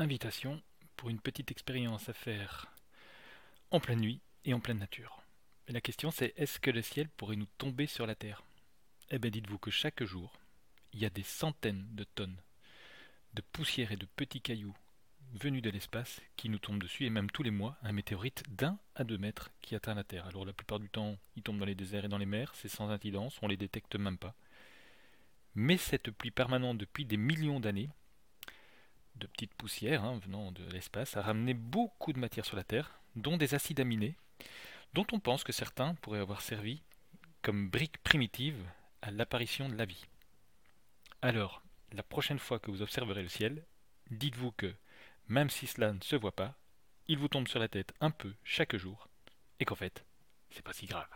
Invitation pour une petite expérience à faire en pleine nuit et en pleine nature. La question c'est est-ce que le ciel pourrait nous tomber sur la terre? Eh bien dites-vous que chaque jour, il y a des centaines de tonnes de poussière et de petits cailloux venus de l'espace qui nous tombent dessus, et même tous les mois, un météorite d'un à deux mètres qui atteint la Terre. Alors la plupart du temps, il tombe dans les déserts et dans les mers, c'est sans incidence, on les détecte même pas. Mais cette pluie permanente depuis des millions d'années, de petites poussières hein, venant de l'espace, a ramené beaucoup de matière sur la Terre, dont des acides aminés, dont on pense que certains pourraient avoir servi comme briques primitives à l'apparition de la vie. Alors, la prochaine fois que vous observerez le ciel, dites-vous que, même si cela ne se voit pas, il vous tombe sur la tête un peu chaque jour, et qu'en fait, c'est pas si grave.